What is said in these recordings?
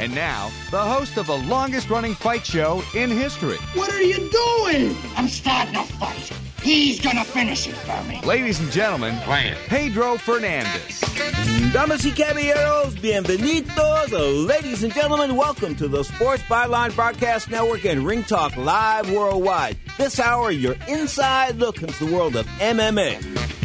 And now, the host of the longest running fight show in history. What are you doing? I'm starting a fight. He's gonna finish it for me. Ladies and gentlemen, Pedro Fernandez. Damas y caballeros, bienvenidos. Ladies and gentlemen, welcome to the Sports Byline Broadcast Network and Ring Talk Live Worldwide. This hour, your inside look into the world of MMA.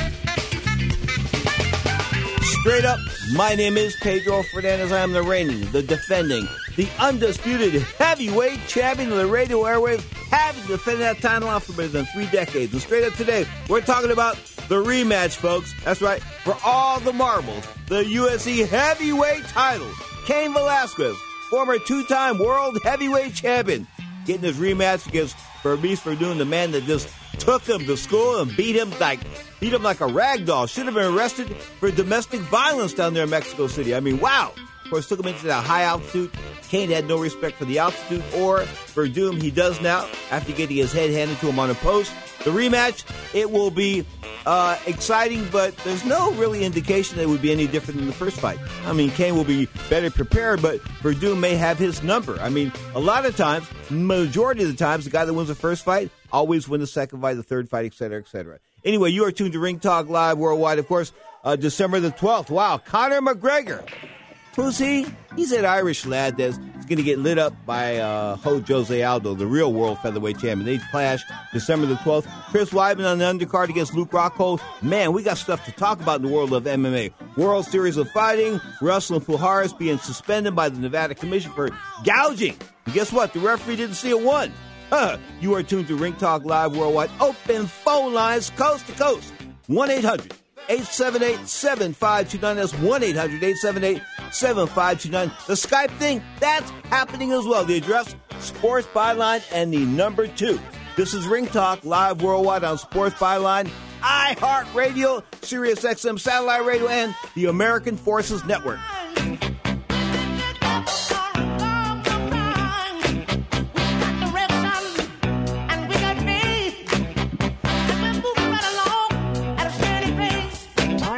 Straight up, my name is Pedro Fernandez. I am the reigning, the defending, the undisputed heavyweight champion of the radio airwaves, having defended that title off for more than three decades. And straight up today, we're talking about the rematch, folks. That's right, for all the marbles, the UFC heavyweight title. Cain Velasquez, former two-time world heavyweight champion, getting his rematch against Fabricio Werdum, the man that just took him to school and beat him like beat him like a rag doll. Should have been arrested for domestic violence down there in Mexico City. I mean, wow. Of course, took him into that high altitude. Cain had no respect for the altitude or for Doom. He does now after getting his head handed to him on a post. The rematch, it will be uh, exciting, but there's no really indication that it would be any different than the first fight. I mean, Cain will be better prepared, but Werdum may have his number. I mean, a lot of times, majority of the times, the guy that wins the first fight always win the second fight, the third fight, etc., etc. Anyway, you are tuned to Ring Talk Live worldwide, of course, uh, December the 12th. Wow, Conor McGregor. Who's he? He's an Irish lad that's going to get lit up by uh, Ho Jose Aldo, the real world featherweight champion. They clash December the 12th. Chris Weidman on the undercard against Luke Rockhold. Man, we got stuff to talk about in the world of MMA. World Series of Fighting, Rousimar Palhares being suspended by the Nevada Commission for gouging. And guess what? The referee didn't see a one. You are tuned to Ring Talk Live Worldwide. Open phone lines coast to coast. 1 800 878 7529. That's 1 800 878 7529. The Skype thing, that's happening as well. The address, Sports Byline, and the number two. This is Ring Talk Live Worldwide on Sports Byline, iHeartRadio, Sirius XM Satellite Radio, and the American Forces Network.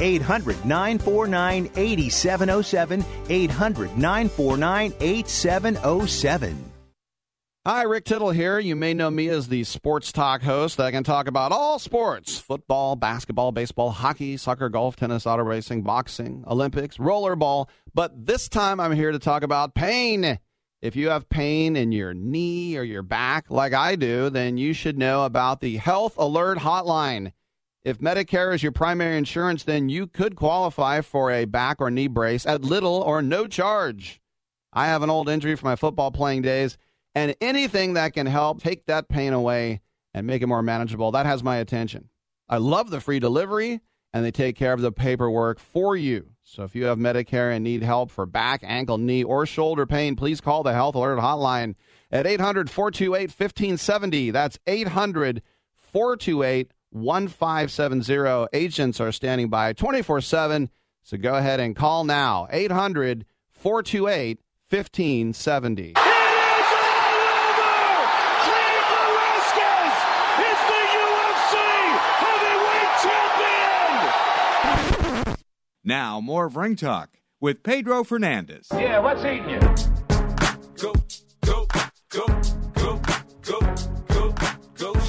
800 949 8707. 800 949 8707. Hi, Rick Tittle here. You may know me as the sports talk host that can talk about all sports football, basketball, baseball, hockey, soccer, golf, tennis, auto racing, boxing, Olympics, rollerball. But this time I'm here to talk about pain. If you have pain in your knee or your back, like I do, then you should know about the Health Alert Hotline. If Medicare is your primary insurance, then you could qualify for a back or knee brace at little or no charge. I have an old injury from my football playing days and anything that can help take that pain away and make it more manageable, that has my attention. I love the free delivery, and they take care of the paperwork for you. So if you have Medicare and need help for back, ankle, knee, or shoulder pain, please call the Health Alert Hotline at 800 428 1570. That's 800 428 1570. Agents are standing by 24 7. So go ahead and call now 800 428 1570. Now, more of Ring Talk with Pedro Fernandez. Yeah, what's eating you? Go, go, go, go, go, go, go.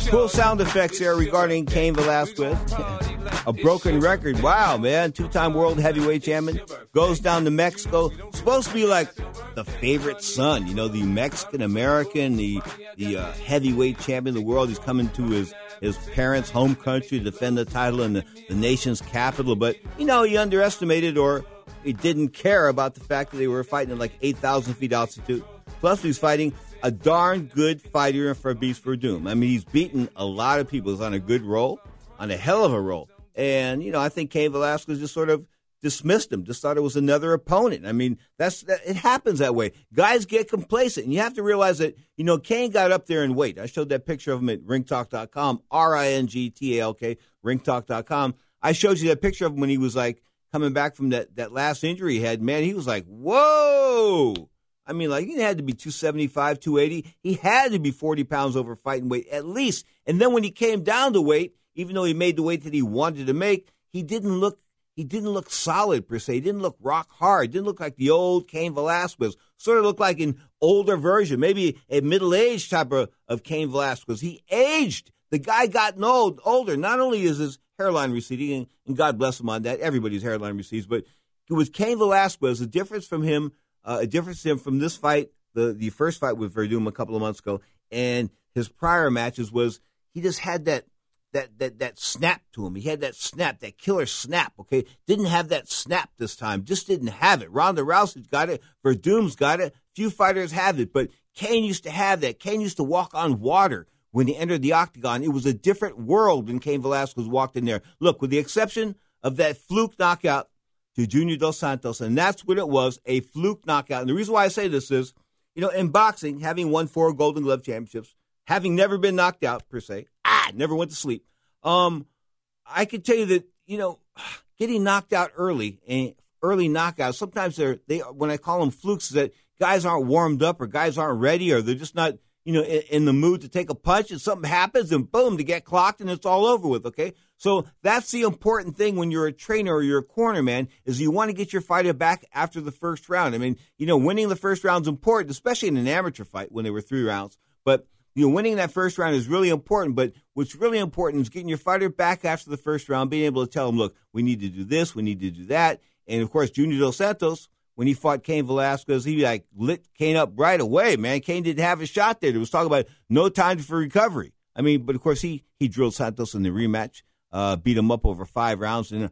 Cool sound effects there regarding Cain Velasquez. a broken record. Wow, man. Two time world heavyweight champion. Goes down to Mexico. Supposed to be like the favorite son, you know, the Mexican American, the the uh, heavyweight champion of the world. He's coming to his his parents' home country to defend the title in the, the nation's capital. But, you know, he underestimated or he didn't care about the fact that they were fighting at like 8,000 feet altitude. Plus, he's fighting a darn good fighter in Werdum. I mean, he's beaten a lot of people. He's on a good roll, on a hell of a roll. And, you know, I think Cain Velasquez just sort of dismissed him, just thought it was another opponent. I mean, that's that, it happens that way. Guys get complacent, and you have to realize that you know Cain got up there in weight. I showed that picture of him at ringtalk.com, R I N G T A L K, ringtalk.com. I showed you that picture of him when he was like coming back from that that last injury he had. Man, he was like, whoa. I mean, like he had to be 275, 280. He had to be 40 pounds over fighting weight at least. And then when he came down to weight, even though he made the weight that he wanted to make, he didn't look he didn't look solid per se. He didn't look rock hard. Didn't look like the old Cain Velasquez. Sort of looked like an older version, maybe a middle aged type of, of Cain Velasquez. He aged. The guy got old, older. Not only is his hairline receding, and, and God bless him on that, everybody's hairline recedes, but with Cain Velasquez, the difference from him, uh, a difference him from this fight, the, the first fight with Werdum a couple of months ago, and his prior matches was he just had that that that that snap to him. He had that snap, that killer snap. Okay, didn't have that snap this time. Just didn't have it. Ronda Rousey's got it. Werdum's got it. Few fighters have it, but Cain used to have that. Cain used to walk on water when he entered the octagon. It was a different world when Cain Velasquez walked in there. Look, with the exception of that fluke knockout to Junior Dos Santos, and that's what it was, a fluke knockout. And the reason why I say this is, you know, in boxing, having won four Golden Glove championships, having never been knocked out per se, ah, never went to sleep. Um, I can tell you that you know, getting knocked out early and early knockouts. Sometimes they're they when I call them flukes, that guys aren't warmed up or guys aren't ready or they're just not you know in, in the mood to take a punch and something happens and boom, to get clocked and it's all over with. Okay, so that's the important thing when you're a trainer or you're a corner man is you want to get your fighter back after the first round. I mean, you know, winning the first round is important, especially in an amateur fight when they were three rounds, but you know, winning that first round is really important, but what's really important is getting your fighter back after the first round, being able to tell them, look, we need to do this, we need to do that. And of course, Junior Dos Santos, when he fought Cain Velasquez, he like lit Cain up right away, man. Cain didn't have a shot there. There was talking about no time for recovery. I mean, but of course, he, he drilled Santos in the rematch, uh, beat him up over five rounds, and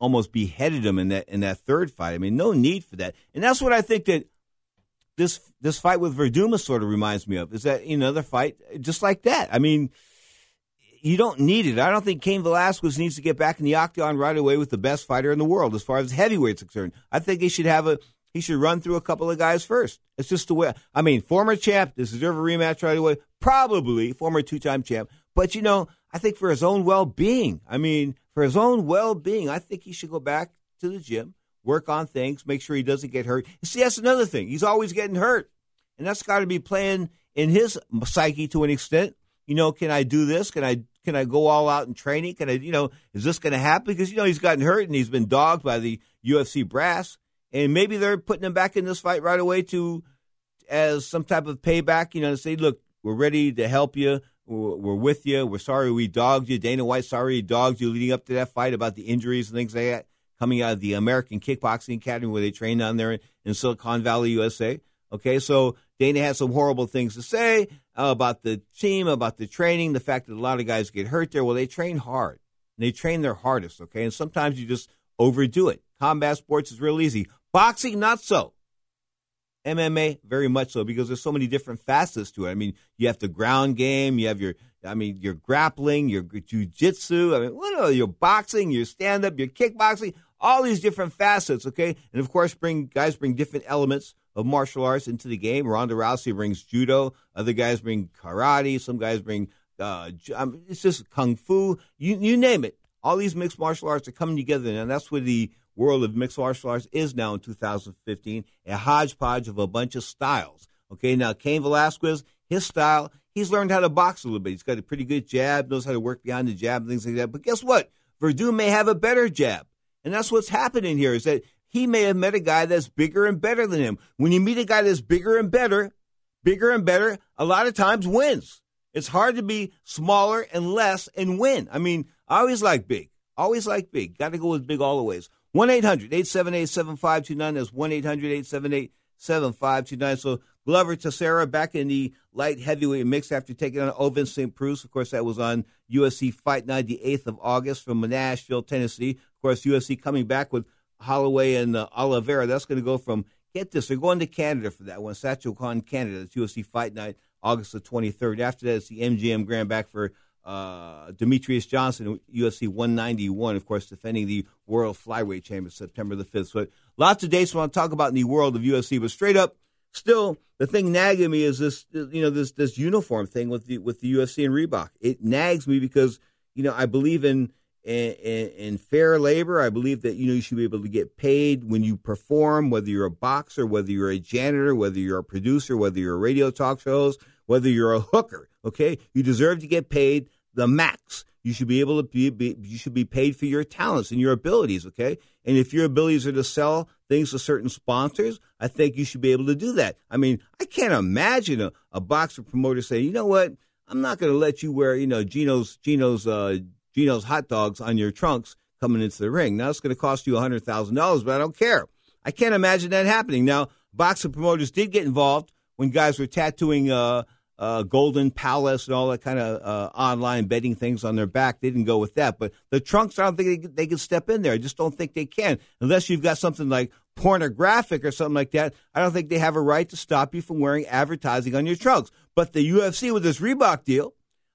almost beheaded him in that in that third fight. I mean, no need for that. And that's what I think that this this fight with Verduma sort of reminds me of is that another fight just like that. I mean, you don't need it. I don't think Cain Velasquez needs to get back in the octagon right away with the best fighter in the world as far as heavyweight's concerned. I think he should have a he should run through a couple of guys first. It's just the way. I mean, former champ, does deserve a rematch right away. Probably former two time champ, but you know, I think for his own well being. I mean, for his own well being, I think he should go back to the gym work on things, make sure he doesn't get hurt. see, that's another thing. He's always getting hurt. And that's got to be playing in his psyche to an extent. You know, can I do this? Can I can I go all out in training? Can I, you know, is this going to happen? Because you know he's gotten hurt and he's been dogged by the UFC brass, and maybe they're putting him back in this fight right away to as some type of payback, you know, to say, look, we're ready to help you. We're, with you. We're sorry we dogged you. Dana White, sorry he dogged you leading up to that fight about the injuries and things like that coming out of the American Kickboxing Academy where they train down there in Silicon Valley, USA. Okay, so Dana had some horrible things to say uh, about the team, about the training, the fact that a lot of guys get hurt there. Well, they train hard. They train their hardest, okay? And sometimes you just overdo it. Combat sports is real easy. Boxing, not so. MMA, very much so, because there's so many different facets to it. I mean, you have the ground game, you have your, I mean, your grappling, your jujitsu. I mean, what are your boxing, your stand up, your kickboxing, all these different facets, okay? And of course, bring guys bring different elements of martial arts into the game. Ronda Rousey brings judo, other guys bring karate, some guys bring, uh, it's just kung fu, you, you name it. All these mixed martial arts are coming together, and that's where the world of mixed martial arts is now in 2015, a hodgepodge of a bunch of styles. Okay, now Cain Velasquez, his style, he's learned how to box a little bit. He's got a pretty good jab, knows how to work behind the jab and things like that. But guess what? Werdum may have a better jab. And that's what's happening here is that he may have met a guy that's bigger and better than him. When you meet a guy that's bigger and better, bigger and better, a lot of times wins. It's hard to be smaller and less and win. I mean, I always like big. Always like big. Got to go with big all the ways. 1 800 878 7529. That's 1 800 878 7529. So Glover Teixeira back in the light heavyweight mix after taking on Ovince St. Preux. Of course, that was on UFC Fight Night, the 8th of August from Nashville, Tennessee. Of course, UFC coming back with Holloway and uh, Oliveira. That's going to go from, get this, they're going to Canada for that one. Saskatchewan, Canada. It's UFC Fight Night, August the 23rd. After that, it's the MGM Grand back for uh, Demetrious Johnson, UFC 191, of course, defending the World Flyweight Champion September the 5th. So lots of dates we want to talk about in the world of UFC, but straight up, still, the thing nagging me is this, you know, this this uniform thing with the with the UFC and Reebok. It nags me because, you know, I believe in in, in fair labor. I believe that you know you should be able to get paid when you perform, whether you're a boxer, whether you're a janitor, whether you're a producer, whether you're a radio talk shows, whether you're a hooker. Okay, you deserve to get paid the max. You should be able to be, be, you should be paid for your talents and your abilities, okay? And if your abilities are to sell things to certain sponsors, I think you should be able to do that. I mean, I can't imagine a, a boxer promoter saying, you know what, I'm not going to let you wear, you know, Geno's Geno's uh, Geno's hot dogs on your trunks coming into the ring. Now it's going to cost you hundred thousand dollars, but I don't care. I can't imagine that happening. Now, boxing promoters did get involved when guys were tattooing uh, uh, Golden Palace and all that kind of uh, online betting things on their back. They didn't go with that. But the trunks, I don't think they, they can step in there. I just don't think they can. Unless you've got something like pornographic or something like that, I don't think they have a right to stop you from wearing advertising on your trunks. But the UFC with this Reebok deal,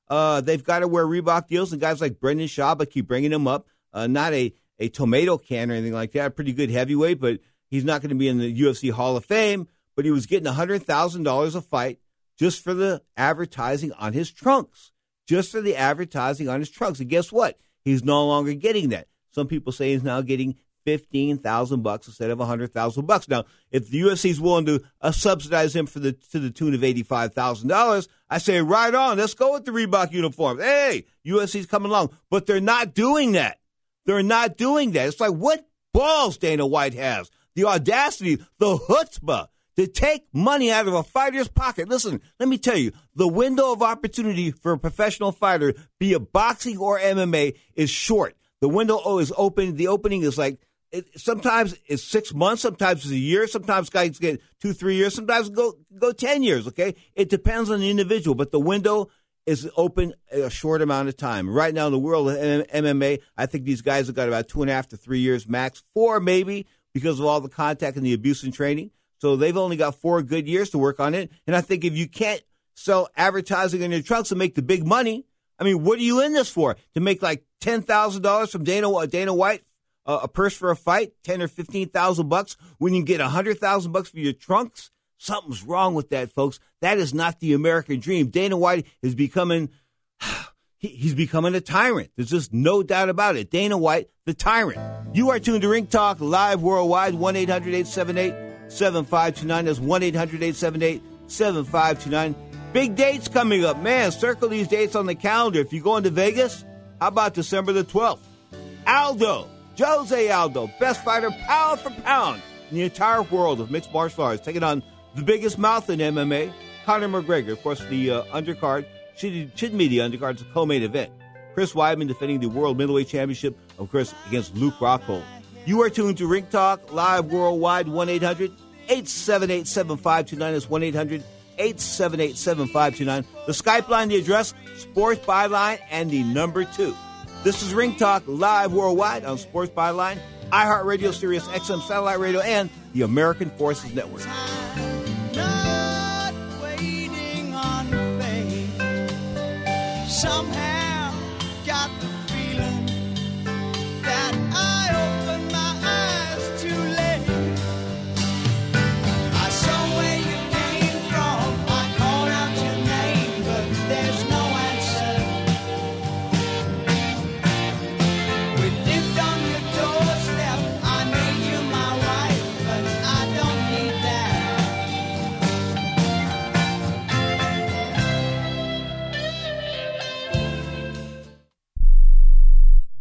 uh, they've got to wear Reebok deals, and guys like Brendan Schaub, keep bringing him up. Uh, not a, a tomato can or anything like that, pretty good heavyweight, but he's not going to be in the UFC Hall of Fame. But he was getting $100,000 a fight just for the advertising on his trunks. Just for the advertising on his trunks. And guess what? He's no longer getting that. Some people say he's now getting fifteen thousand bucks instead of a hundred thousand bucks. Now, if the UFC is willing to uh, subsidize him for the to the tune of eighty five thousand dollars, I say right on. Let's go with the Reebok uniform. Hey, UFC's coming along, but they're not doing that. They're not doing that. It's like what balls Dana White has, the audacity, the chutzpah to take money out of a fighter's pocket. Listen, let me tell you, the window of opportunity for a professional fighter, be it boxing or MMA, is short. The window is open. The opening is like it, sometimes it's six months, sometimes it's a year, sometimes guys get two, three years, sometimes go go ten years. Okay, it depends on the individual, but the window is open a short amount of time. Right now in the world of MMA, I think these guys have got about two and a half to three years max, four maybe because of all the contact and the abuse and training. So they've only got four good years to work on it. And I think if you can't sell advertising on your trucks and make the big money, I mean, what are you in this for? To make like ten thousand dollars from Dana Dana White, uh, a purse for a fight, ten or fifteen thousand bucks, when you get a hundred thousand bucks for your trunks? Something's wrong with that, folks. That is not the American dream. Dana White is becoming. He's becoming a tyrant. There's just no doubt about it. Dana White, the tyrant. You are tuned to Ring Talk live worldwide, 1 800 878 7529. That's 1 800 878 7529. Big dates coming up. Man, circle these dates on the calendar. If you're going to Vegas, how about December the 12th? Aldo, Jose Aldo, best fighter pound for pound in the entire world of mixed martial arts, taking on The biggest mouth in MMA, Conor McGregor. Of course, the uh, undercard should, shouldn't be the undercard, it's a co main event. Chris Weidman defending the World Middleweight Championship, of course, against Luke Rockhold. You are tuned to Ring Talk, live worldwide, 1 800 878 7529. That's 1 800 878 7529. The Skype line, the address, Sports Byline, and the number two. This is Ring Talk, live worldwide on Sports Byline, iHeartRadio, Sirius XM Satellite Radio, and the American Forces Network. Somehow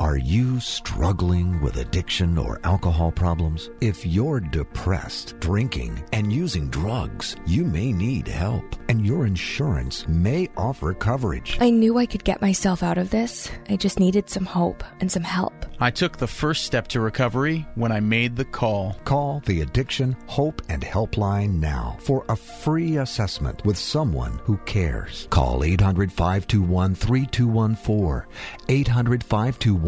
Are you struggling with addiction or alcohol problems? If you're depressed, drinking, and using drugs, you may need help, and your insurance may offer coverage. I knew I could get myself out of this. I just needed some hope and some help. I took the first step to recovery when I made the call. Call the Addiction Hope and Helpline now for a free assessment with someone who cares. Call 800 521 3214. 800 521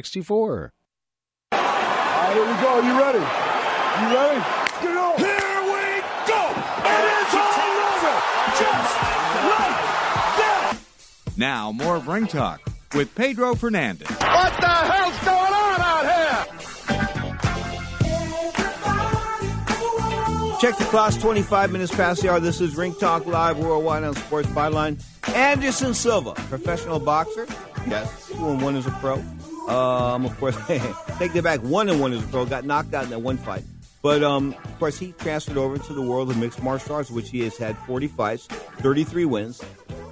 All right, here we go. You ready? You ready? Get it on. Here we go. It's all over. Just like that. Now, more of Ring Talk with Pedro Fernandez. What the hell's going on out here? Check the clock, 25 minutes past the hour. This is Ring Talk Live worldwide on Sports Byline. Anderson Silva, professional boxer. Yes, two and one as a pro. Um, of course, take that back. One and one as a pro. Got knocked out in that one fight. But um, of course, he transferred over to the world of mixed martial arts, which he has had 40 fights, 33 wins,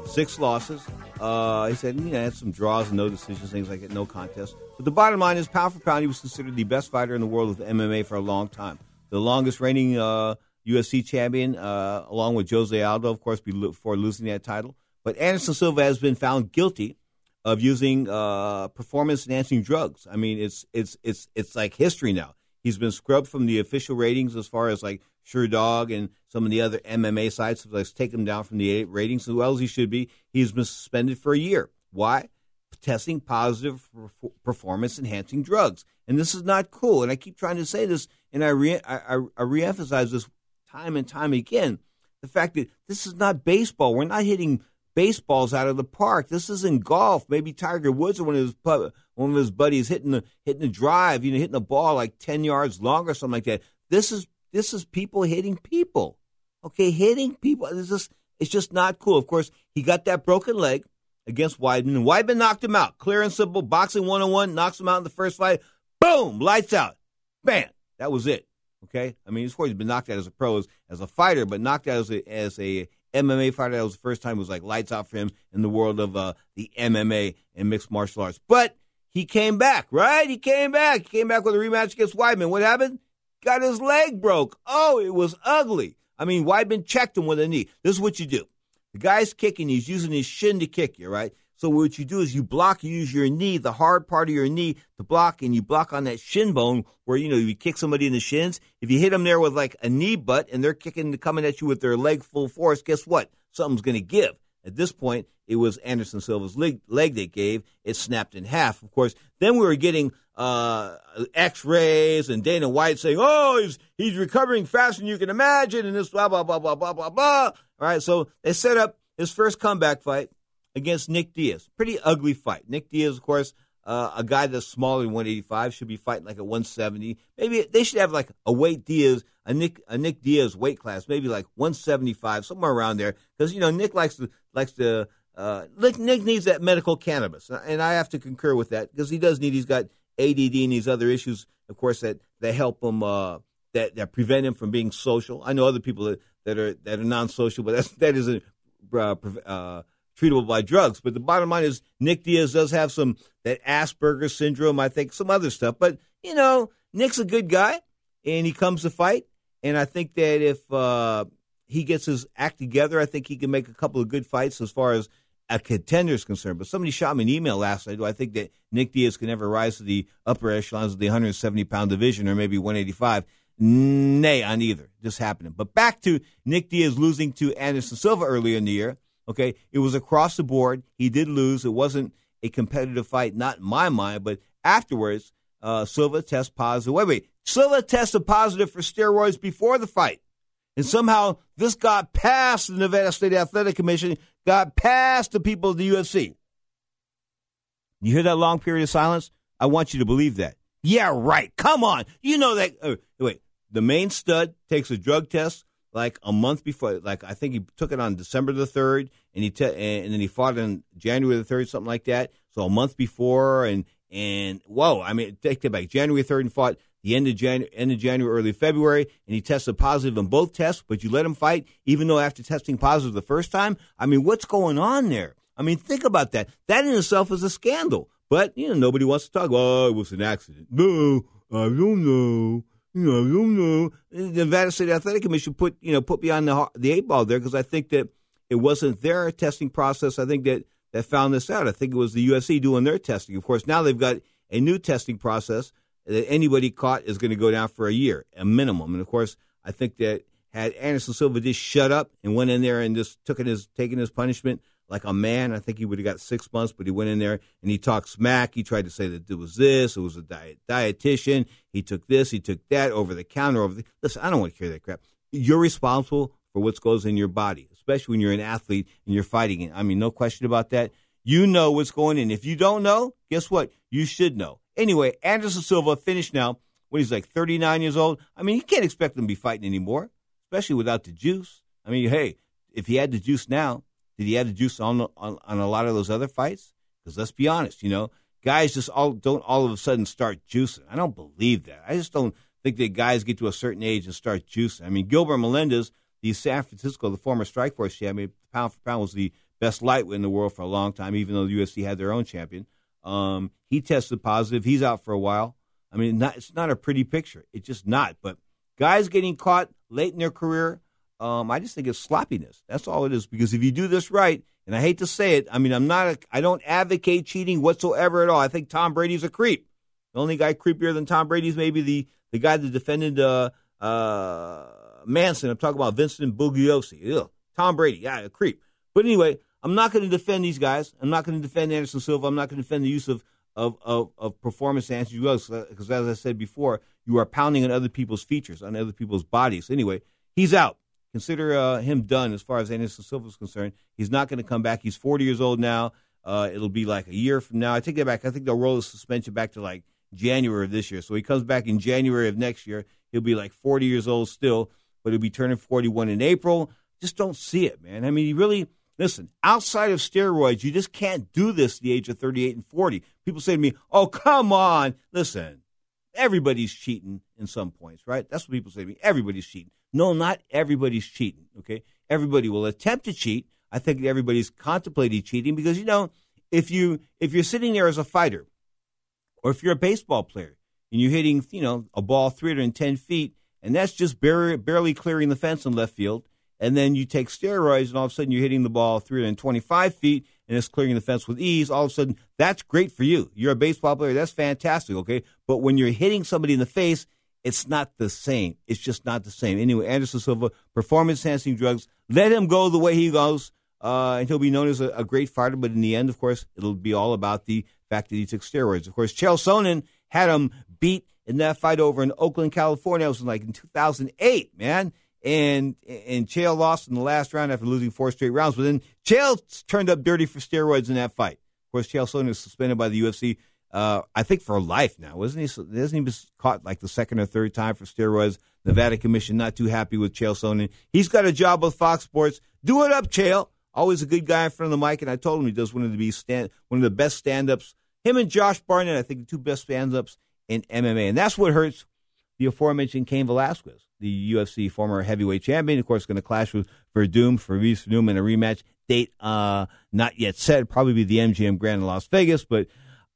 six losses. Uh, he said, you know, had some draws and no decisions, things like that, no contest. But the bottom line is, pound for pound, he was considered the best fighter in the world of MMA for a long time. The longest reigning uh, UFC champion, uh, along with Jose Aldo, of course, before losing that title. But Anderson Silva has been found guilty of using uh, performance enhancing drugs. I mean, it's it's it's it's like history now. He's been scrubbed from the official ratings as far as like Sherdog and some of the other MMA sites have like, taken him down from the ratings as well as he should be. He's been suspended for a year. Why? Testing positive for performance enhancing drugs, and this is not cool. And I keep trying to say this, and I re- I, I, I reemphasize this time and time again. The fact that this is not baseball. We're not hitting baseballs out of the park. This isn't golf. Maybe Tiger Woods or one of his one of his buddies hitting the hitting the drive, you know, hitting the ball like ten yards long or something like that. This is this is people hitting people. Okay, hitting people. This is it's just not cool. Of course, he got that broken leg against Weidman, Weidman knocked him out. Clear and simple, boxing one on one, knocks him out in the first fight. Boom, lights out. Bam. That was it. Okay, I mean, of course, he's been knocked out as a pro, as, as a fighter, but knocked out as a, as a MMA fighter. That was the first time it was like lights out for him in the world of uh, the MMA and mixed martial arts. But he came back, right? He came back. He came back with a rematch against Weidman. What happened? Got his leg broke. Oh, it was ugly. I mean, Weidman checked him with a knee. This is what you do. The guy's kicking. He's using his shin to kick you, right? So what you do is you block, you use your knee, the hard part of your knee to block, and you block on that shin bone where, you know, you kick somebody in the shins. If you hit them there with like a knee butt and they're kicking, coming at you with their leg full force, guess what? Something's going to give. At this point, it was Anderson Silva's leg, leg that gave. It snapped in half, of course. Then we were getting uh, X-rays and Dana White saying, "Oh, he's he's recovering faster than you can imagine," and this blah blah blah blah blah blah blah. All right, so they set up his first comeback fight against Nick Diaz. Pretty ugly fight. Nick Diaz, of course, uh, a guy that's smaller than 185 should be fighting like a 170. Maybe they should have like a weight Diaz, a Nick a Nick Diaz weight class, maybe like 175, somewhere around there. Because you know Nick likes to likes to. Uh, Nick, Nick needs that medical cannabis, and I have to concur with that because he does need. He's got ADD and these other issues, of course, that that help him uh, that that prevent him from being social. I know other people that, that are that are non-social, but that's that isn't uh, uh, treatable by drugs. But the bottom line is Nick Diaz does have some that Asperger's syndrome, I think, some other stuff. But you know, Nick's a good guy, and he comes to fight. And I think that if uh, he gets his act together, I think he can make a couple of good fights as far as a contender is concerned. But somebody shot me an email last night. Do I think that Nick Diaz can ever rise to the upper echelons of the 170 pound division or maybe 185? Nay, on either. Just happening. But back to Nick Diaz losing to Anderson Silva earlier in the year. Okay, it was across the board. He did lose. It wasn't a competitive fight, not in my mind. But afterwards, uh, Silva tests positive. Wait, wait. Silva tested positive for steroids before the fight. And somehow this got past the Nevada State Athletic Commission, got past the people of the UFC. You hear that long period of silence? I want you to believe that. Yeah, right. Come on. You know that. Uh, wait, the main stud takes a drug test like a month before. Like I think he took it on December the third, and he te- and then he fought on January the third, something like that. So a month before, and and whoa, I mean, take it back. January third, and fought the end of January, end of January, early February, and he tested positive on both tests. But you let him fight, even though after testing positive the first time. I mean, what's going on there? I mean, think about that. That in itself is a scandal. But you know, nobody wants to talk. Oh, it was an accident. No, I don't know. You know, I. The Nevada State Athletic Commission put you know put beyond the the eight ball there because I think that it wasn't their testing process. I think that that found this out. I think it was the UFC doing their testing. Of course, now they've got a new testing process that anybody caught is going to go down for a year, a minimum. And of course, I think that had Anderson Silva just shut up and went in there and just took his taking his punishment like a man, I think he would have got six months. But he went in there and he talked smack. He tried to say that it was this, it was a diet dietitian. He took this, he took that over the counter. Over the listen, I don't want to hear that crap. You're responsible for what goes in your body, especially when you're an athlete and you're fighting. it. I mean, no question about that. You know what's going in. If you don't know, guess what? You should know. Anyway, Anderson Silva finished now when he's like 39 years old. I mean, you can't expect him to be fighting anymore, especially without the juice. I mean, hey, if he had the juice now, did he have the juice on on, on a lot of those other fights? Because let's be honest, you know, guys just all don't all of a sudden start juicing. I don't believe that. I just don't think that guys get to a certain age and start juicing. I mean, Gilbert Melendez, the San Francisco, the former Strikeforce champion, pound for pound was the best lightweight in the world for a long time, even though the UFC had their own champion. Um, he tested positive. He's out for a while. I mean, not, it's not a pretty picture. It's just not. But guys getting caught late in their career. Um, I just think it's sloppiness. That's all it is. Because if you do this right, and I hate to say it, I mean, I'm not, a, I don't advocate cheating whatsoever at all. I think Tom Brady's a creep. The only guy creepier than Tom Brady is maybe the the guy that defended uh, uh, Manson. I'm talking about Vincent Bugliosi. Ugh. Tom Brady, yeah, a creep. But anyway, I'm not going to defend these guys. I'm not going to defend Anderson Silva. I'm not going to defend the use of of of, of performance enhancing drugs because, as I said before, you are pounding on other people's features, on other people's bodies. Anyway, he's out. Consider uh, him done as far as Anderson Silva is concerned. He's not going to come back. He's 40 years old now. Uh, it'll be like a year from now. I take that back. I think they'll roll the suspension back to like January of this year. So he comes back in January of next year. He'll be like 40 years old still, but he'll be turning 41 in April. Just don't see it, man. I mean, he really listen. Outside of steroids, you just can't do this at the age of 38 and 40. People say to me, "Oh, come on." Listen, everybody's cheating in some points, right? That's what people say to me. Everybody's cheating. No, not everybody's cheating. Okay, everybody will attempt to cheat. I think everybody's contemplating cheating because you know, if you if you're sitting there as a fighter, or if you're a baseball player and you're hitting, you know, a ball 310 feet, and that's just barely, barely clearing the fence in left field, and then you take steroids, and all of a sudden you're hitting the ball 325 feet, and it's clearing the fence with ease. All of a sudden, that's great for you. You're a baseball player. That's fantastic. Okay, but when you're hitting somebody in the face, it's not the same. It's just not the same. Anyway, Anderson Silva, performance enhancing drugs. Let him go the way he goes, uh, and he'll be known as a, a, great fighter. But in the end, of course, it'll be all about the fact that he took steroids. Of course, Chael Sonnen had him beat in that fight over in Oakland, California. It was like in 2008, man. And and Chael lost in the last round after losing four straight rounds. But then Chael turned up dirty for steroids in that fight. Of course, Chael Sonnen is suspended by the UFC. Uh, I think for life now, wasn't he? Isn't he been caught like the second or third time for steroids? Nevada Commission not too happy with Chael Sonnen. He's got a job with Fox Sports. Do it up, Chael. Always a good guy in front of the mic, and I told him he does one of the stand one of the best stand ups. Him and Josh Barnett, I think, the two best stand ups in MMA, and that's what hurts the aforementioned Cain Velasquez, the UFC former heavyweight champion. Of course, going to clash with Werdum for Werdum in a rematch date uh, not yet set. Probably be the MGM Grand in Las Vegas, but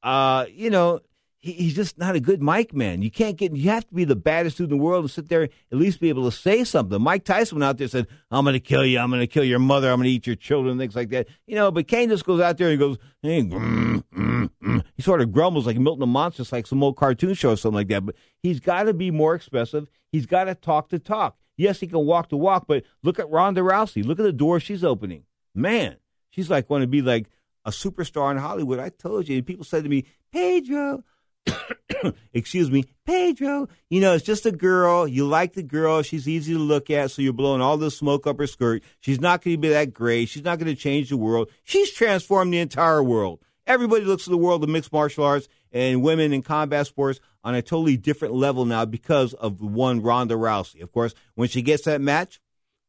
uh, you know, he, he's just not a good mic man. You can't get, you have to be the baddest dude in the world and sit there at least be able to say something. Mike Tyson went out there and said, I'm going to kill you. I'm going to kill your mother. I'm going to eat your children, things like that. You know, but Cain just goes out there and goes, hey, mm, mm, mm. he sort of grumbles like Milton the Monster, like some old cartoon show or something like that. But he's got to be more expressive. He's got to talk to talk. Yes, he can walk to walk, but look at Ronda Rousey. Look at the door she's opening. Man, she's like going to be like a superstar in Hollywood. I told you. And people said to me, Pedro, excuse me, Pedro, you know, it's just a girl. You like the girl. She's easy to look at. So you're blowing all the smoke up her skirt. She's not going to be that great. She's not going to change the world. She's transformed the entire world. Everybody looks at the world of mixed martial arts and women in combat sports on a totally different level now because of one Ronda Rousey. Of course, when she gets that match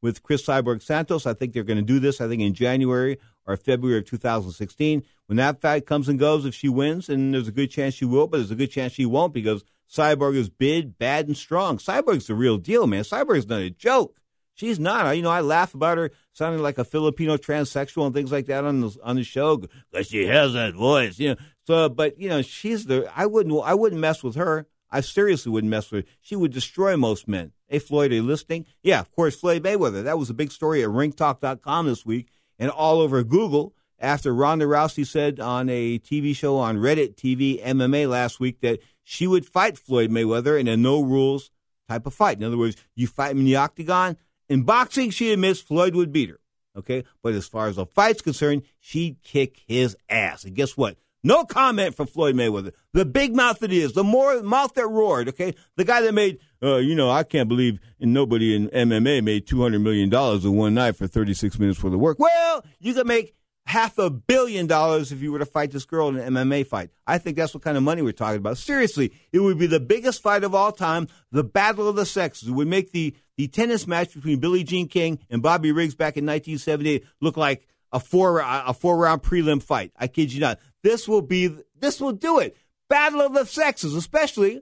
with Cris Cyborg Santos, I think they're going to do this, I think, in January or February of 2016. When that fight comes and goes, if she wins, and there's a good chance she will, but there's a good chance she won't because Cyborg is big, bad, and strong. Cyborg's the real deal, man. Cyborg's not a joke. She's not. You know, I laugh about her sounding like a Filipino transsexual and things like that on the on the show because she has that voice. You know, so but you know, she's the. I wouldn't. I wouldn't mess with her. I seriously wouldn't mess with her. She would destroy most men. Hey, Floyd, are you listening? Yeah, of course, Floyd Mayweather. That was a big story at ringtalk.com this week and all over Google after Ronda Rousey said on a TV show on Reddit TV MMA last week that she would fight Floyd Mayweather in a no rules type of fight. In other words, you fight him in the octagon. In boxing, she admits Floyd would beat her. Okay, but as far as the fight's concerned, she'd kick his ass. And guess what? No comment from Floyd Mayweather. The big mouth it is, the more mouth that roared. Okay, the guy that made, uh, you know, I can't believe nobody in MMA made two hundred million dollars in one night for thirty six minutes for the work. Well, you could make half a billion dollars if you were to fight this girl in an MMA fight. I think that's what kind of money we're talking about. Seriously, it would be the biggest fight of all time, the battle of the sexes. It would make the, the tennis match between Billie Jean King and Bobby Riggs back in 1978 look like a four a four round prelim fight. I kid you not. This will be this will do it. Battle of the sexes, especially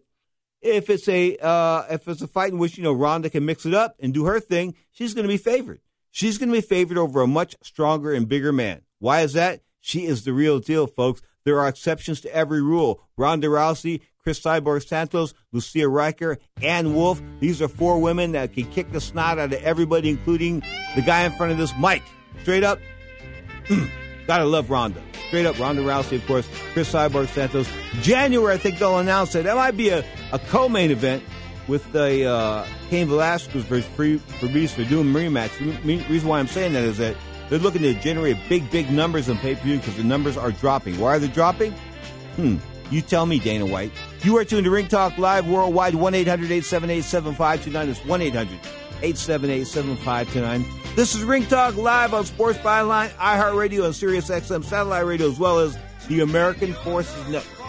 if it's a uh, if it's a fight in which you know Ronda can mix it up and do her thing. She's going to be favored. She's going to be favored over a much stronger and bigger man. Why is that? She is the real deal, folks. There are exceptions to every rule. Ronda Rousey, Cris Cyborg Santos, Lucia Rijker, Ann Wolfe. These are four women that can kick the snot out of everybody, including the guy in front of this mic. Straight up, gotta love Ronda. Straight up, Ronda Rousey, of course, Cris Cyborg Santos. January, I think they'll announce it. That might be a, a co-main event with the uh, Cain Velasquez versus Free for doing rematch. The reason why I'm saying that is that they're looking to generate big, big numbers on pay-per-view because the numbers are dropping. Why are they dropping? Hmm. You tell me, Dana White. You are tuned to Ring Talk Live worldwide, 1 800 878 7529. That's 1 800 878 7529. This is Ring Talk Live on Sports Byline, iHeartRadio, and SiriusXM Satellite Radio, as well as the American Forces Network.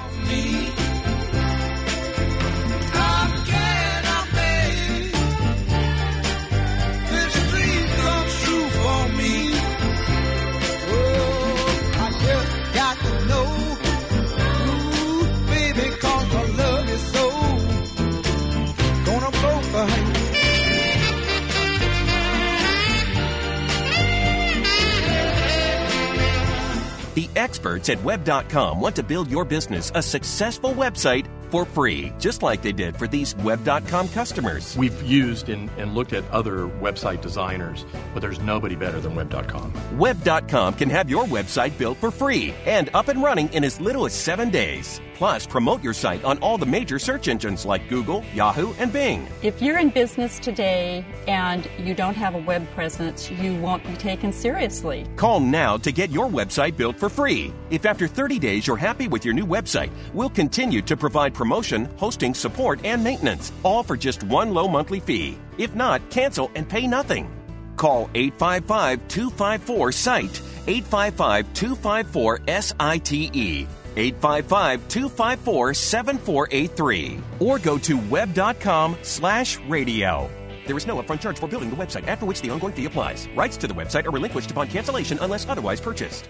Experts at Web.com want to build your business a successful website for free, just like they did for these Web.com customers. We've used and, and looked at other website designers, but there's nobody better than Web.com. Web.com can have your website built for free and up and running in as little as seven days. Plus, promote your site on all the major search engines like Google, Yahoo, and Bing. If you're in business today and you don't have a web presence, you won't be taken seriously. Call now to get your website built for free. If after 30 days you're happy with your new website, we'll continue to provide promotion, hosting, support, and maintenance, all for just one low monthly fee. If not, cancel and pay nothing. Call 855 254 SITE, 855 254 SITE. 855 254 7483 or go to web.com slash radio. There is no upfront charge for building the website, after which the ongoing fee applies. Rights to the website are relinquished upon cancellation unless otherwise purchased.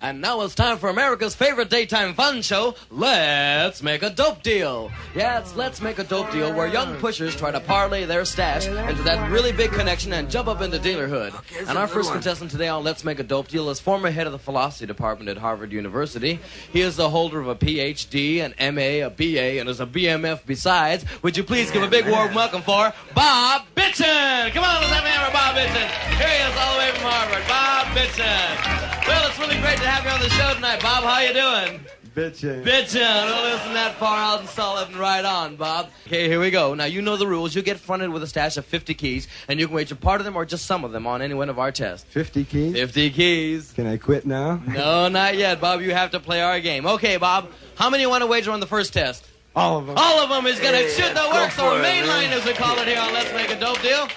And now it's time for America's favorite daytime fun show, Let's Make a Dope Deal. Yeah, it's Let's Make a Dope Deal where young pushers try to parlay their stash into that really big connection and jump up into dealerhood. And our first contestant today on Let's Make a Dope Deal is former head of the philosophy department at Harvard University. He is the holder of a PhD, an MA, a BA, and is a BMF besides. Would you please give a big warm welcome for Bob Bitchin? Come on, let's have a for Bob Bitchin. Here he is all the way from Harvard, Bob Bitchin. Well, it's really great to have you on the show tonight, Bob. How you doing? Bitchin'. Bitchin'. Don't listen that far out and solid and right on, Bob. Okay, here we go. Now, you know the rules. You get fronted with a stash of 50 keys, and you can wager part of them or just some of them on any one of our tests. 50 keys? 50 keys. Can I quit now? No, not yet, Bob. You have to play our game. Okay, Bob. How many you want to wager on the first test? All of them. All of them is going to Yeah, shoot the works for or it, main line, as we call it here on Let's Make a Dope Deal.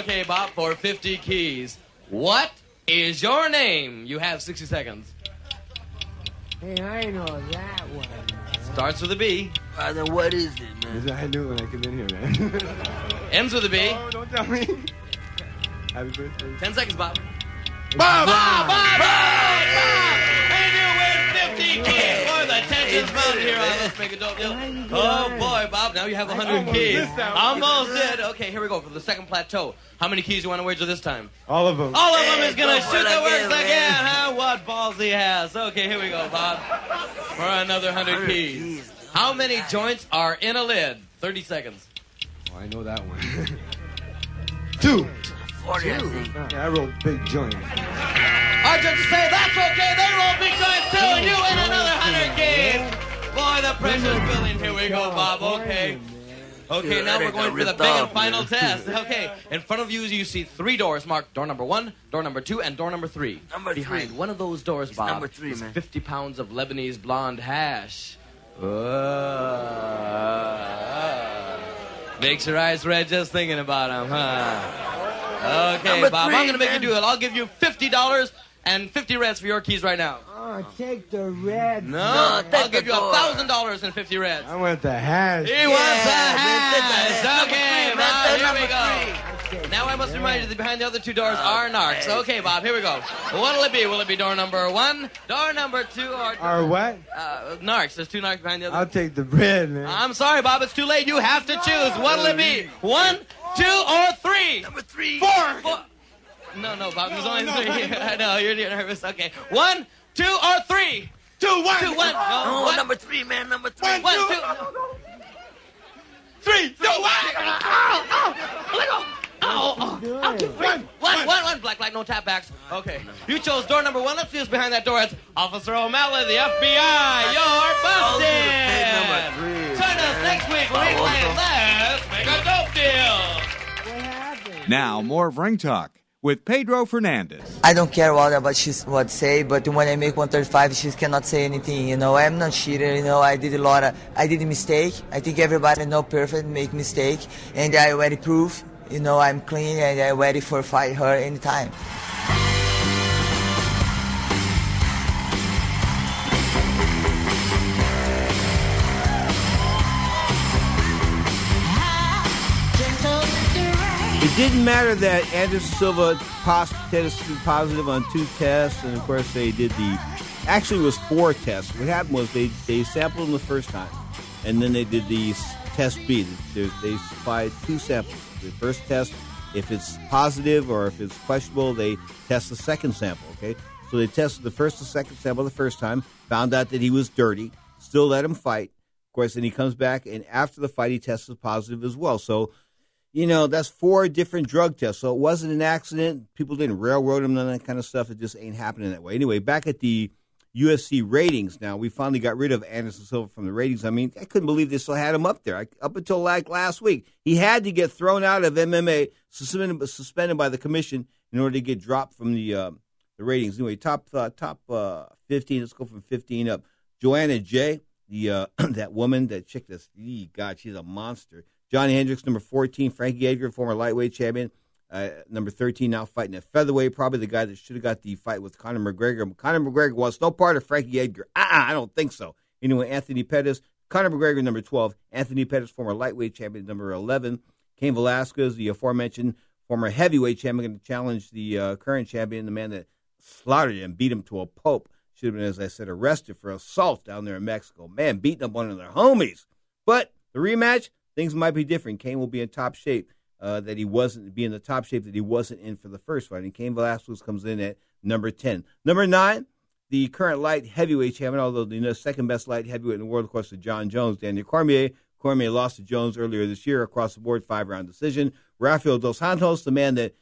Okay, Bob, for 50 keys. What is your name? You have 60 seconds. Hey, I know that one. Starts with a B. Father, what is it, man? Yes, I knew it when I came in here, man. Ends with a B. Oh, don't tell me. Happy birthday. 10 seconds, Bob. Bob! Bob! Bob! Bob! And you win 50 keys. Boy, the tension's mounting here on Let's Make a Dope Deal. Oh, boy, Bob, now you have 100 Almost keys. this. Almost did. Okay, here we go for the second plateau. How many keys do you want to wager this time? All of them. All of them is going to shoot the works again. Huh? What balls he has. Okay, here we go, Bob. For another 100 keys. How many joints are in a lid? 30 seconds. Oh, I know that one. Two. 40, I think. Yeah, I rolled big joints. Our judges say that's okay. They roll big joints too, and you win another 100 keys. Boy, the pressure's building. Here we go, Bob. Okay. Okay, now we're going for the big and final test. Okay, in front of you, you see three doors marked door number one, door number two, and door number three. Number Behind three. one of those doors, Bob, number three, is man. 50 pounds of Lebanese blonde hash. Uh, makes your eyes red just thinking about them, huh? Okay, Number Bob, I'm going to make you do it. I'll give you $50 and 50 reds for your keys right now. Oh, take the red. No, No, I'll give you door. $1,000 and 50 reds. I want the hash. He wants a the hash. hash. Okay, Number three, man, Bob, here we go. three. Now I must remind you that behind the other two doors Oh, are narcs. Okay, Bob, here we go. What'll it be? Will it be door number one, door number two, or Or what? uh, narcs? There's two narcs behind the other. I'll take the bread, man. I'm sorry, Bob. It's too late. You have to choose. What'll it be? One, two, or three? Number three. Four. Four. No, no, Bob. There's only three. I know you're you're nervous. Okay. One, two, or three? Two, one. Two, one. No, No, one, number three, man. Number three. one, two. Three, two, one. Ow, ow, let go. Oh, oh, oh, two, three. One, one, one. Black light, no tap backs. Okay. You chose door number one. Let's see who's behind that door. It's Officer O'Malley, the FBI. You're busted. number. Join us next week when we play Let's Make a Dope Deal. Now, more of Ring Talk with Pedro Fernandez. I don't care what about she's what say, but when I make 135, she cannot say anything. You know, I'm not cheater. You know, I did a lot of, I did a mistake. I think everybody know perfect make mistake, and I already prove. You know, I'm clean and I'm ready for fight her anytime. It didn't matter that Anderson Silva tested positive on two tests, and of course they did the. Actually, it was four tests. What happened was they they sampled him the first time, and then they did the test B. They, they supplied two samples. The first test, if it's positive or if it's questionable, they test the second sample. Okay, so they tested the first and second sample the first time, found out that he was dirty, still let him fight. Of course, then he comes back, and after the fight, he tests positive as well. So you know, that's four different drug tests. So it wasn't an accident. People didn't railroad him, none of that kind of stuff. It just ain't happening that way. Anyway, back at the UFC ratings now, we finally got rid of Anderson Silva from the ratings. I mean, I couldn't believe they still had him up there. I, up until like last week, he had to get thrown out of MMA, suspended, suspended by the commission in order to get dropped from the uh, the ratings. Anyway, top uh, top uh, 15, let's go from 15 up. Joanna J., the uh, that woman, that chick that's, God, she's a monster. Johnny Hendricks, number 14. Frankie Edgar, former lightweight champion. Uh, number 13, now fighting at featherweight. Probably the guy that should have got the fight with Conor McGregor. Conor McGregor wants no part of Frankie Edgar. Uh-uh, I don't think so. Anyway, Anthony Pettis. Conor McGregor, number 12. Anthony Pettis, former lightweight champion, number 11. Cain Velasquez, the aforementioned former heavyweight champion, going to challenge the uh, current champion, the man that slaughtered him, beat him to a pulp. Should have been, as I said, arrested for assault down there in Mexico. Man, beating up one of their homies. But the rematch, things might be different. Cain will be in top shape uh, that he wasn't, be in the top shape that he wasn't in for the first fight. And Cain Velasquez comes in at number 10. Number 9, the current light heavyweight champion, although the second best light heavyweight in the world, of course, is Jon Jones, Daniel Cormier. Cormier lost to Jones earlier this year across the board, five round decision. Rafael Dos Santos, the man that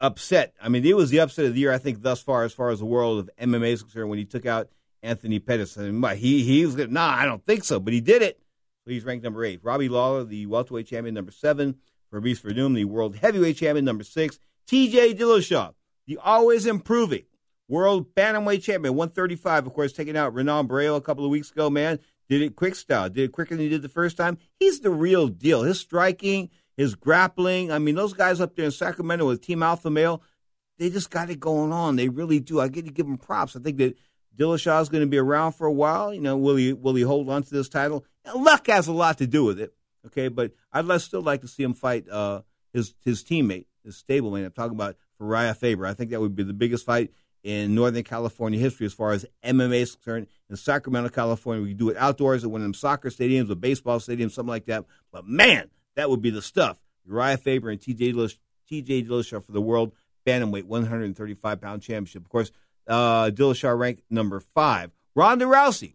upset. I mean, it was the upset of the year, I think, thus far, as far as the world of MMA is concerned, when he took out Anthony Pettis. I mean, he he was gonna, nah, I don't think so, but he did it. He's ranked number eight. Robbie Lawler, the welterweight champion, number seven. Fabricio Werdum, the world heavyweight champion, number six. T.J. Dillashaw, the always improving world bantamweight champion, 135. Of course, taking out Renan Barão a couple of weeks ago. Man, Did it quick style. Did it quicker than he did the first time. He's the real deal. His striking, his grappling. I mean, those guys up there in Sacramento with Team Alpha Male, they just got it going on. They really do. I get to give them props. I think that Dillashaw is going to be around for a while. You know, will he will he hold on to this title? Luck has a lot to do with it. Okay, but I'd still like to see him fight uh, his his teammate, his stablemate. I'm talking about Urijah Faber. I think that would be the biggest fight in Northern California history as far as MMA is concerned. In Sacramento, California, we do it outdoors at one of them soccer stadiums or baseball stadiums, something like that. But man, that would be the stuff. Urijah Faber and TJ Dillashaw, TJ Dillashaw for the world bantamweight 135 pound championship. Of course, uh, Dillashaw ranked number five. Ronda Rousey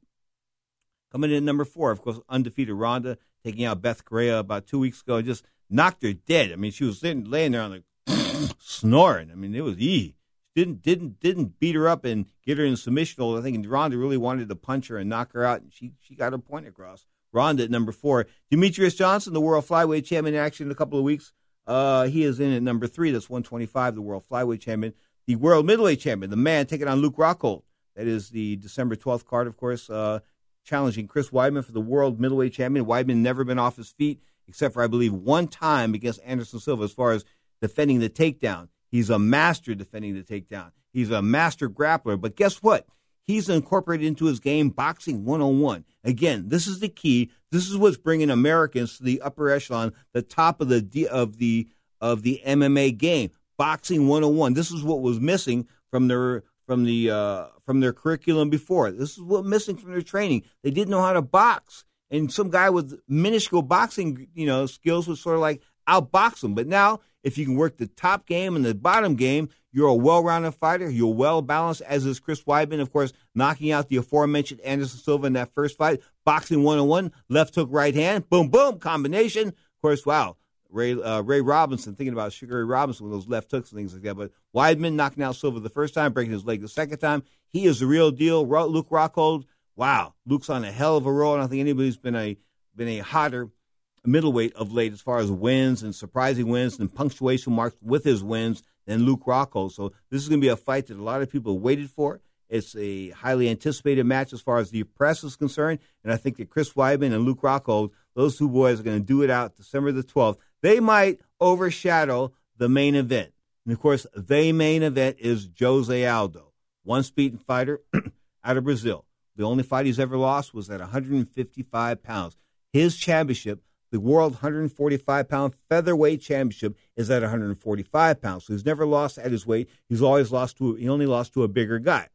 coming in at number four. Of course, undefeated Ronda taking out Beth Correia about two weeks ago. Just knocked her dead. I mean, she was sitting, laying there on the snoring. I mean, it was e didn't didn't didn't beat her up and get her in submission. I think Ronda really wanted to punch her and knock her out, and she she got her point across. Ronda at number four. Demetrious Johnson, the world flyweight champion, in action in a couple of weeks. Uh, he is in at number three. That's 125, the world flyweight champion. The world middleweight champion, the man taking on Luke Rockhold. That is the December 12th card, of course, uh, challenging Chris Weidman for the world middleweight champion. Weidman never been off his feet, except for, I believe, one time against Anderson Silva as far as defending the takedown. He's a master defending the takedown. He's a master grappler. But guess what? He's incorporated into his game boxing 101. Again, this is the key. This is what's bringing Americans to the upper echelon, the top of the of the of the MMA game. Boxing 101. This is what was missing from their from the uh, from their curriculum before. This is what missing from their training. They didn't know how to box, and some guy with minuscule boxing you know skills was sort of like outbox them. But now if you can work the top game and the bottom game, you're a well-rounded fighter. You're well balanced, as is Chris Weidman, of course, knocking out the aforementioned Anderson Silva in that first fight. Boxing one-on-one, left hook, right hand, boom, boom, combination. Of course, wow, Ray uh, Ray Robinson thinking about Sugar Ray Robinson with those left hooks and things like that. But Weidman knocking out Silva the first time, breaking his leg the second time. He is the real deal. Luke Rockhold, wow, Luke's on a hell of a roll. I don't think anybody's been a been a hotter middleweight of late as far as wins and surprising wins and punctuation marks with his wins than Luke Rockhold. So this is going to be a fight that a lot of people waited for. It's a highly anticipated match as far as the press is concerned, and I think that Chris Weidman and Luke Rockhold, those two boys, are going to do it out December the 12th. They might overshadow the main event. And of course, the main event is Jose Aldo, once beaten fighter out of Brazil. The only fight he's ever lost was at 155 pounds. His championship the world 145 pound featherweight championship is at 145 pounds. So he's never lost at his weight. He's always lost to, he only lost to a bigger guy.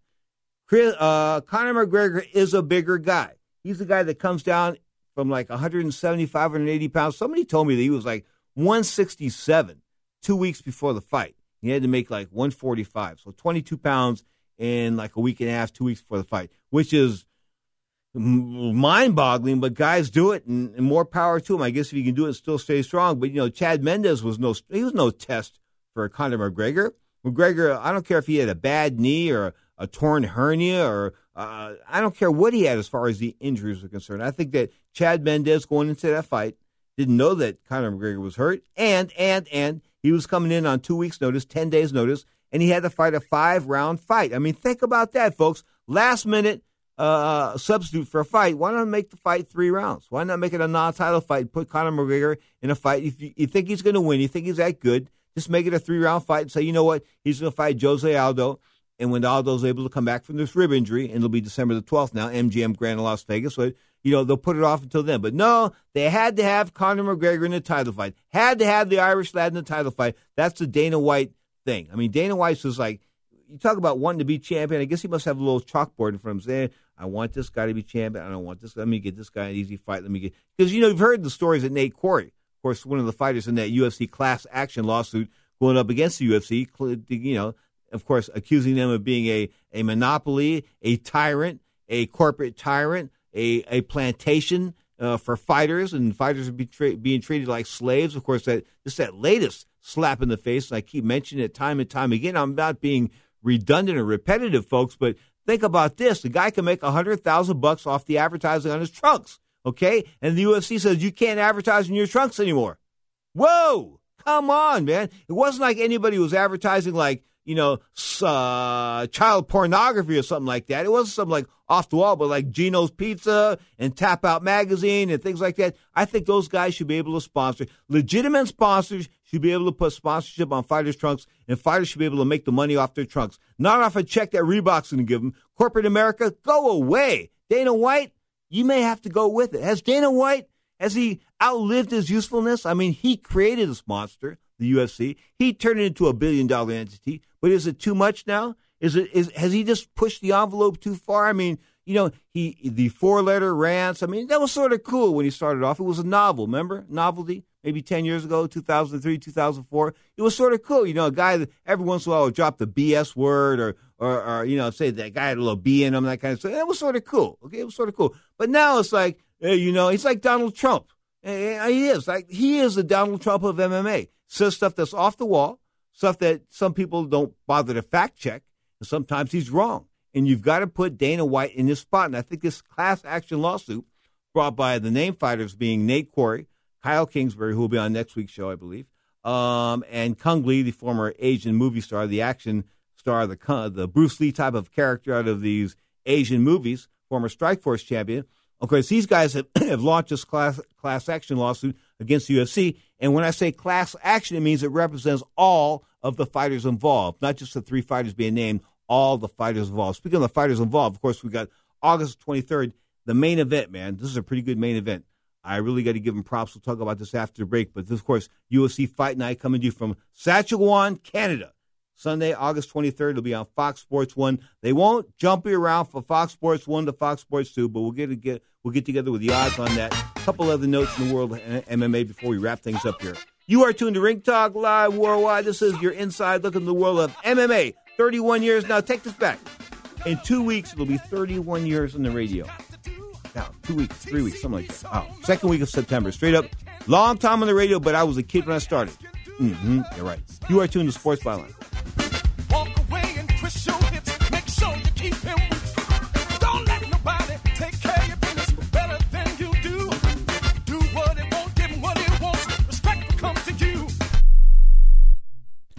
Chris, uh, Conor McGregor is a bigger guy. He's the guy that comes down from like 175, 180 pounds. Somebody told me that he was like 167 two weeks before the fight. He had to make like 145. So 22 pounds in like a week and a half, two weeks before the fight, which is mind-boggling, but guys do it, and, and, more power to him. I guess if you can do it, still stay strong. But you know, Chad Mendes was no he was no test for Conor McGregor. McGregor, I don't care if he had a bad knee or a, a torn hernia or uh, I don't care what he had as far as the injuries are concerned. I think that Chad Mendes going into that fight didn't know that Conor McGregor was hurt, and and and he was coming in on two weeks' notice, ten days' notice, and he had to fight a five-round fight. I mean, think about that, folks. Last minute uh, substitute for a fight, why not make the fight three rounds? Why not make it a non-title fight? Put Conor McGregor in a fight. If you, you think he's going to win, you think he's that good, just make it a three-round fight and say, you know what, he's going to fight Jose Aldo. And when Aldo's able to come back from this rib injury, and it'll be December the 12th now, MGM Grand Las Vegas, so, you know, they'll put it off until then. But no, they had to have Conor McGregor in the title fight. Had to have the Irish lad in the title fight. That's the Dana White thing. I mean, Dana White was like, you talk about wanting to be champion. I guess he must have a little chalkboard in front of him saying, I want this guy to be champion. I don't want this. Let me get this guy an easy fight. Let me get because you know you've heard the stories of Nate Quarry, of course, one of the fighters in that UFC class action lawsuit going up against the UFC. You know, of course, accusing them of being a a monopoly, a tyrant, a corporate tyrant, a a plantation uh, for fighters, and fighters are be tra- being treated like slaves. Of course, that just that latest slap in the face. And I keep mentioning it time and time again. I'm not being redundant or repetitive, folks, but Think about this: the guy can make a hundred thousand bucks off the advertising on his trunks. Okay, and the UFC says you can't advertise in your trunks anymore. Whoa! Come on, man! It wasn't like anybody was advertising like you know, uh, child pornography or something like that. It wasn't something like off the wall, but like Gino's Pizza and Tap Out Magazine and things like that. I think those guys should be able to sponsor. Legitimate sponsors should be able to put sponsorship on fighters' trunks, and fighters should be able to make the money off their trunks, not off a check that Reebok's going to give them. Corporate America, go away. Dana White, you may have to go with it. Has Dana White, has he outlived his usefulness? I mean, he created this monster, the UFC. He turned it into a billion dollar entity, but is it too much now? Is it is has he just pushed the envelope too far? I mean, you know, he the four letter rants. I mean, that was sort of cool when he started off. It was a novel, remember? Novelty, maybe 10 years ago, 2003, 2004. It was sort of cool. You know, a guy that every once in a while would drop the BS word or, or, or, you know, say that guy had a little B in him, that kind of stuff. That was sort of cool. Okay. It was sort of cool. But now it's like, you know, he's like Donald Trump. He is like, he is the Donald Trump of MMA. Says stuff that's off the wall, stuff that some people don't bother to fact check. And sometimes he's wrong. And you've got to put Dana White in this spot. And I think this class action lawsuit brought by the name fighters being Nate Quarry, Kyle Kingsbury, who will be on next week's show, I believe, um, and Cung Le, the former Asian movie star, the action star, the the Bruce Lee type of character out of these Asian movies, former Strikeforce champion. Of course, these guys have, have launched this class class action lawsuit against the UFC. And when I say class action, it means it represents all of the fighters involved, not just the three fighters being named, all the fighters involved. Speaking of the fighters involved, of course, we got August 23rd, the main event, man. This is a pretty good main event. I really got to give them props. We'll talk about this after the break. But this, of course, UFC Fight Night coming to you from Saskatchewan, Canada. Sunday, August 23rd. It'll be on Fox Sports 1. They won't jump you around from Fox Sports 1 to Fox Sports 2, but we'll get, to get, we'll get together with the odds on that. A couple other notes in the world of MMA before we wrap things up here. You are tuned to Ring Talk Live Worldwide. This is your inside look into the world of MMA. 31 years. Now, take this back. In two weeks, it'll be 31 years on the radio. Now, two weeks, three weeks, something like that. Wow. Second week of September. Straight up. Long time on the radio, but I was a kid when I started. Mm-hmm. You're right. You are tuned to Sports Byline. Walk away and twist your hips. Make sure you keep him.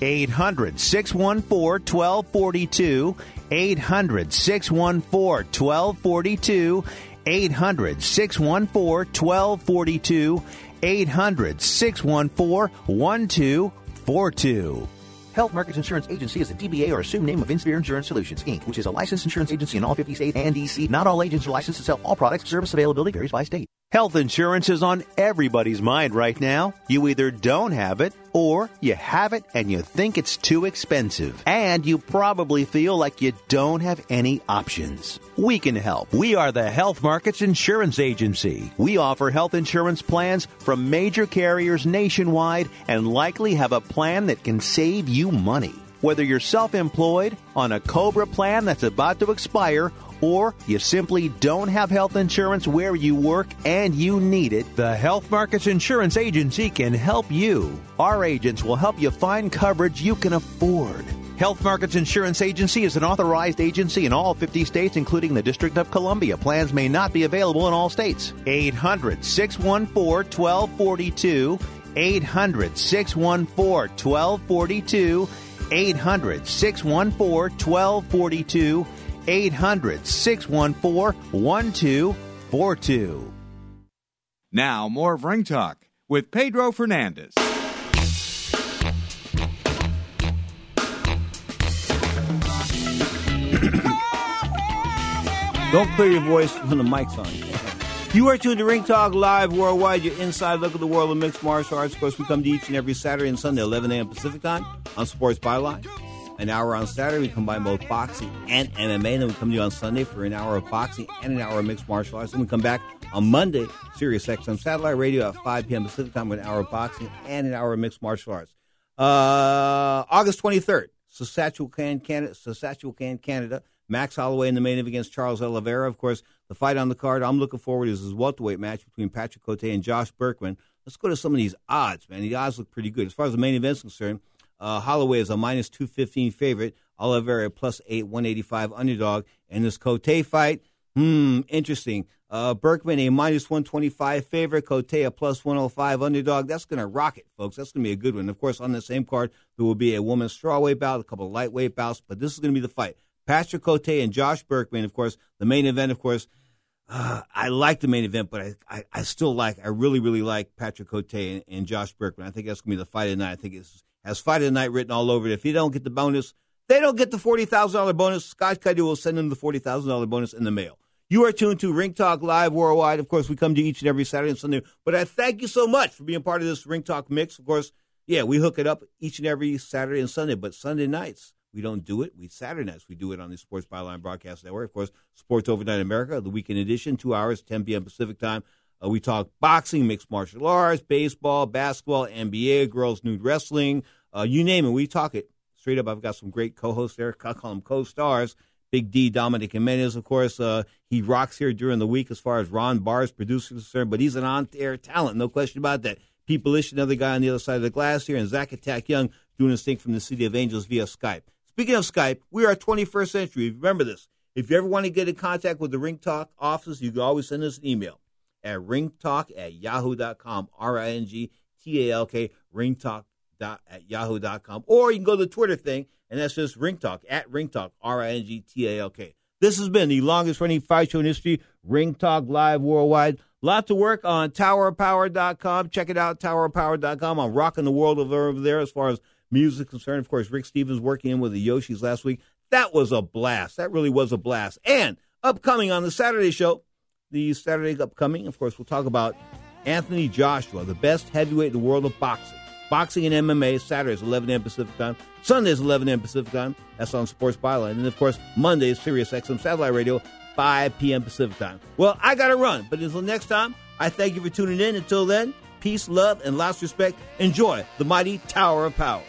800 614 1242. 800 614 1242. 800 614 1242. 800 614 1242. Health Markets Insurance Agency is a DBA or assumed name of Inspire Insurance Solutions, Inc., which is a licensed insurance agency in all 50 states and DC. Not all agents are licensed to sell all products. Service availability varies by state. Health insurance is on everybody's mind right now. You either don't have it or you have it and you think it's too expensive. And you probably feel like you don't have any options. We can help. We are the Health Markets Insurance Agency. We offer health insurance plans from major carriers nationwide and likely have a plan that can save you money. Whether you're self employed, on a COBRA plan that's about to expire, or you simply don't have health insurance where you work and you need it, the Health Markets Insurance Agency can help you. Our agents will help you find coverage you can afford. Health Markets Insurance Agency is an authorized agency in all 50 states, including the District of Columbia. Plans may not be available in all states. 800 614 1242. 800 614 1242. 800 614 1242. 800 614 1242. Now, more of Ring Talk with Pedro Fernandez. Don't clear your voice when the mic's on. You are tuned to Ring Talk Live Worldwide, your inside look at the world of mixed martial arts. Of course, we come to each and every Saturday and Sunday, 11 a.m. Pacific time on Sports Byline. An hour on Saturday, we combine both boxing and MMA. And then we come to you on Sunday for an hour of boxing and an hour of mixed martial arts. And we come back on Monday, Sirius XM Satellite Radio at 5 p.m. Pacific time with an hour of boxing and an hour of mixed martial arts. Uh, August 23rd, Saskatchewan, Canada, Saskatchewan, Canada. Max Holloway in the main event against Charles Oliveira. Of course, the fight on the card I'm looking forward is his welterweight match between Patrick Cote and Josh Burkman. Let's go to some of these odds, man. The odds look pretty good. As far as the main event's concerned, uh, Holloway is a minus 215 favorite. Oliveira plus 8, 185 underdog. And this Cote fight, hmm, interesting. Uh, Burkman a minus 125 favorite. Cote a plus 105 underdog. That's going to rock it, folks. That's going to be a good one. Of course, on the same card, there will be a women's strawweight bout, a couple of lightweight bouts, but this is going to be the fight. Patrick Cote and Josh Burkman, of course, the main event, of course. Uh, I like the main event, but I, I, I, still like, I really, really like Patrick Cote and, and Josh Burkman. I think that's going to be the fight of the night. I think it has of the night written all over it. If you don't get the bonus, they don't get the $40,000 bonus. Scott Cuddy will send them the $40,000 bonus in the mail. You are tuned to Ring Talk Live Worldwide. Of course, we come to each and every Saturday and Sunday. But I thank you so much for being part of this Ring Talk mix. Of course, yeah, we hook it up each and every Saturday and Sunday, but Sunday nights, we don't do it. We Saturday nights we do it on the Sports Byline Broadcast Network. Of course, Sports Overnight America, the weekend edition, two hours, 10 p.m. Pacific time. Uh, we talk boxing, mixed martial arts, baseball, basketball, NBA, girls nude wrestling, uh, you name it. We talk it straight up. I've got some great co-hosts there. I call them co-stars. Big D, Dominic Jimenez, of course. Uh, he rocks here during the week as far as Ron Barr's producer is concerned, but he's an on-air talent, no question about that. Pete Belish, another guy on the other side of the glass here, and Zach Attack Young doing his thing from the City of Angels via Skype. Speaking of Skype, we are 21st century. Remember this. If you ever want to get in contact with the Ring Talk office, you can always send us an email at ringtalk at yahoo.com, R-I-N-G-T-A-L-K, ringtalk at yahoo.com. Or you can go to the Twitter thing, and that's just Ring Talk, at Ring Talk, R-I-N-G-T-A-L-K. This has been the longest running fight show in history, Ring Talk Live Worldwide. Lot to work on towerpower.com. Check it out, towerpower.com. I'm rocking the world over there as far as music concerned. Of course, Rick Stevens working in with the Yoshis last week. That was a blast. That really was a blast. And upcoming on the Saturday show, the Saturday upcoming, of course, we'll talk about Anthony Joshua, the best heavyweight in the world of boxing. Boxing and MMA, Saturdays, 11 a.m. Pacific time. Sundays, 11 a.m. Pacific time. That's on Sports Byline. And, of course, Mondays, Sirius XM Satellite Radio, 5 p.m. Pacific time. Well, I got to run. But until next time, I thank you for tuning in. Until then, peace, love, and lots of respect. Enjoy the mighty Tower of Power.